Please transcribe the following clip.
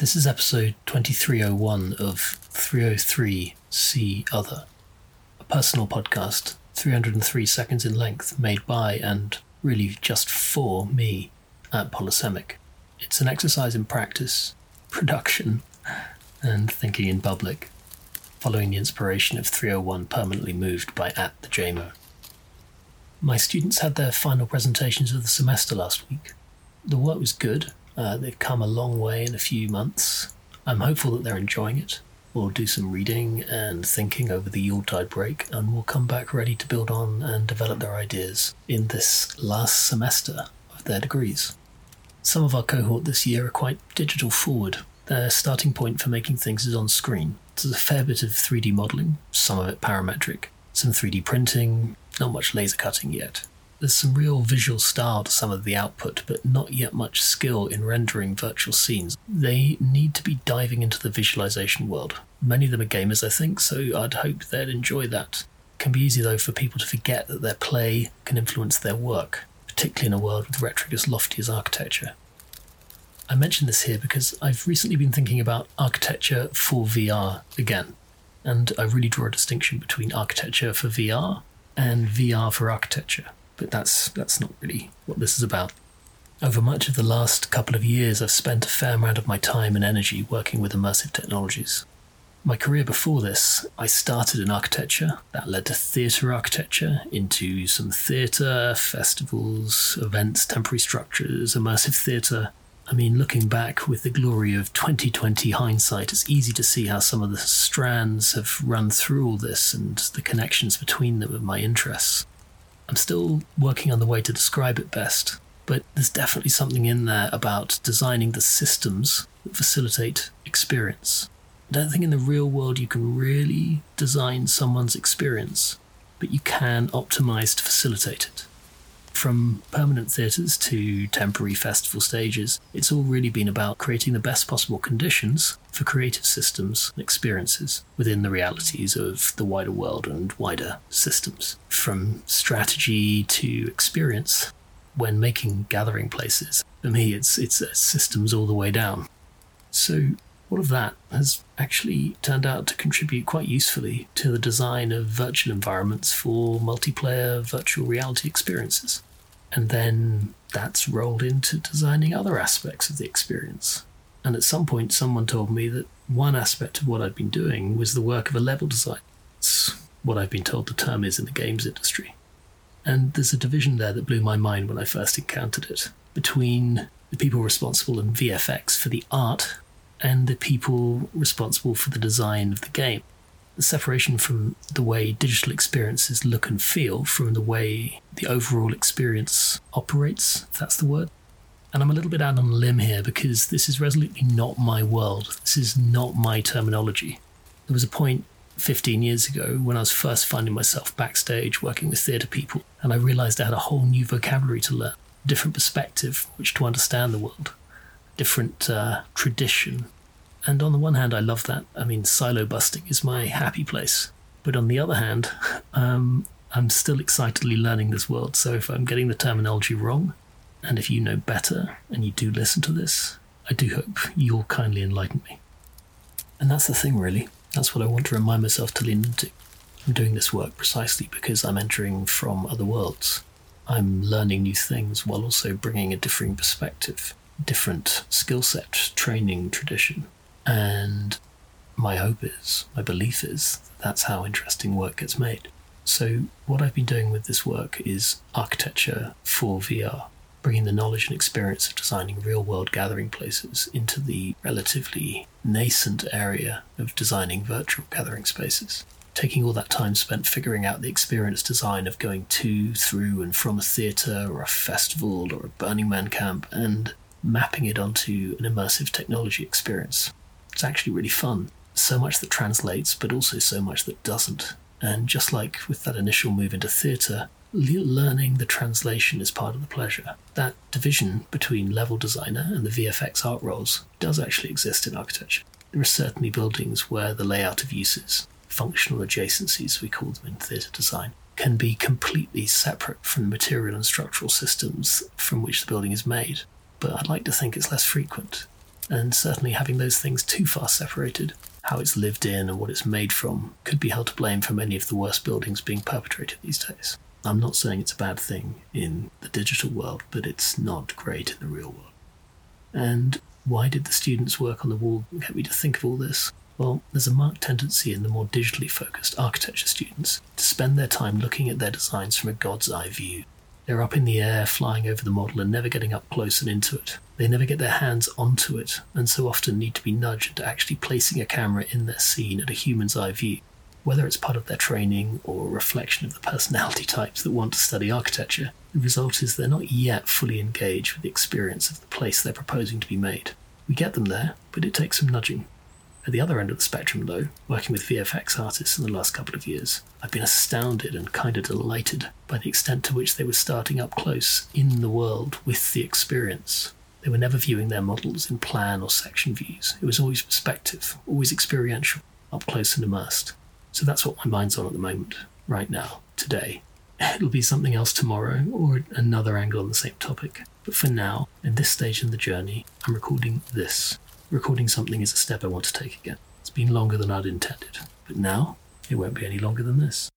This is episode 2301 of 303 See Other, a personal podcast, 303 seconds in length, made by and really just for me at Polysemic. It's an exercise in practice, production, and thinking in public, following the inspiration of 301 Permanently Moved by at the JMO. My students had their final presentations of the semester last week. The work was good. Uh, they've come a long way in a few months. I'm hopeful that they're enjoying it. We'll do some reading and thinking over the Yuletide break, and we'll come back ready to build on and develop their ideas in this last semester of their degrees. Some of our cohort this year are quite digital forward. Their starting point for making things is on screen. There's a fair bit of 3D modelling, some of it parametric, some 3D printing, not much laser cutting yet. There's some real visual style to some of the output, but not yet much skill in rendering virtual scenes. They need to be diving into the visualization world. Many of them are gamers, I think, so I'd hope they'd enjoy that. It can be easy, though, for people to forget that their play can influence their work, particularly in a world with rhetoric as lofty as architecture. I mention this here because I've recently been thinking about architecture for VR again, and I really draw a distinction between architecture for VR and VR for architecture. But that's that's not really what this is about. Over much of the last couple of years, I've spent a fair amount of my time and energy working with immersive technologies. My career before this, I started in architecture. That led to theatre architecture, into some theatre, festivals, events, temporary structures, immersive theatre. I mean, looking back with the glory of 2020 hindsight, it's easy to see how some of the strands have run through all this and the connections between them of my interests. I'm still working on the way to describe it best, but there's definitely something in there about designing the systems that facilitate experience. I don't think in the real world you can really design someone's experience, but you can optimize to facilitate it. From permanent theatres to temporary festival stages, it's all really been about creating the best possible conditions for creative systems and experiences within the realities of the wider world and wider systems. From strategy to experience, when making gathering places, for me, it's, it's uh, systems all the way down. So, all of that has actually turned out to contribute quite usefully to the design of virtual environments for multiplayer virtual reality experiences. And then that's rolled into designing other aspects of the experience. And at some point, someone told me that one aspect of what I'd been doing was the work of a level designer. It's what I've been told the term is in the games industry. And there's a division there that blew my mind when I first encountered it between the people responsible in VFX for the art and the people responsible for the design of the game the separation from the way digital experiences look and feel from the way the overall experience operates, if that's the word. And I'm a little bit out on a limb here because this is resolutely not my world. This is not my terminology. There was a point 15 years ago when I was first finding myself backstage working with theatre people, and I realised I had a whole new vocabulary to learn, different perspective which to understand the world, different uh, tradition, and on the one hand, I love that. I mean, silo busting is my happy place. But on the other hand, um, I'm still excitedly learning this world. So if I'm getting the terminology wrong, and if you know better and you do listen to this, I do hope you'll kindly enlighten me. And that's the thing, really. That's what I want to remind myself to lean into. I'm doing this work precisely because I'm entering from other worlds. I'm learning new things while also bringing a differing perspective, different skill set, training, tradition. And my hope is, my belief is, that's how interesting work gets made. So, what I've been doing with this work is architecture for VR, bringing the knowledge and experience of designing real world gathering places into the relatively nascent area of designing virtual gathering spaces. Taking all that time spent figuring out the experience design of going to, through, and from a theatre or a festival or a Burning Man camp and mapping it onto an immersive technology experience it's actually really fun. So much that translates, but also so much that doesn't. And just like with that initial move into theatre, learning the translation is part of the pleasure. That division between level designer and the VFX art roles does actually exist in architecture. There are certainly buildings where the layout of uses, functional adjacencies we call them in theatre design, can be completely separate from the material and structural systems from which the building is made. But I'd like to think it's less frequent. and certainly having those things too far separated, how it's lived in and what it's made from, could be held to blame for many of the worst buildings being perpetrated these days. I'm not saying it's a bad thing in the digital world, but it's not great in the real world. And why did the students' work on the wall get me to think of all this? Well, there's a marked tendency in the more digitally focused architecture students to spend their time looking at their designs from a god's eye view. They're up in the air, flying over the model, and never getting up close and into it. They never get their hands onto it, and so often need to be nudged into actually placing a camera in their scene at a human's eye view. Whether it's part of their training or a reflection of the personality types that want to study architecture, the result is they're not yet fully engaged with the experience of the place they're proposing to be made. We get them there, but it takes some nudging. At the other end of the spectrum, though, working with VFX artists in the last couple of years, I've been astounded and kind of delighted by the extent to which they were starting up close in the world with the experience. They were never viewing their models in plan or section views. It was always perspective, always experiential, up close and immersed. So that's what my mind's on at the moment, right now, today. It'll be something else tomorrow or another angle on the same topic. But for now, at this stage in the journey, I'm recording this. Recording something is a step I want to take again. It's been longer than I'd intended, but now it won't be any longer than this.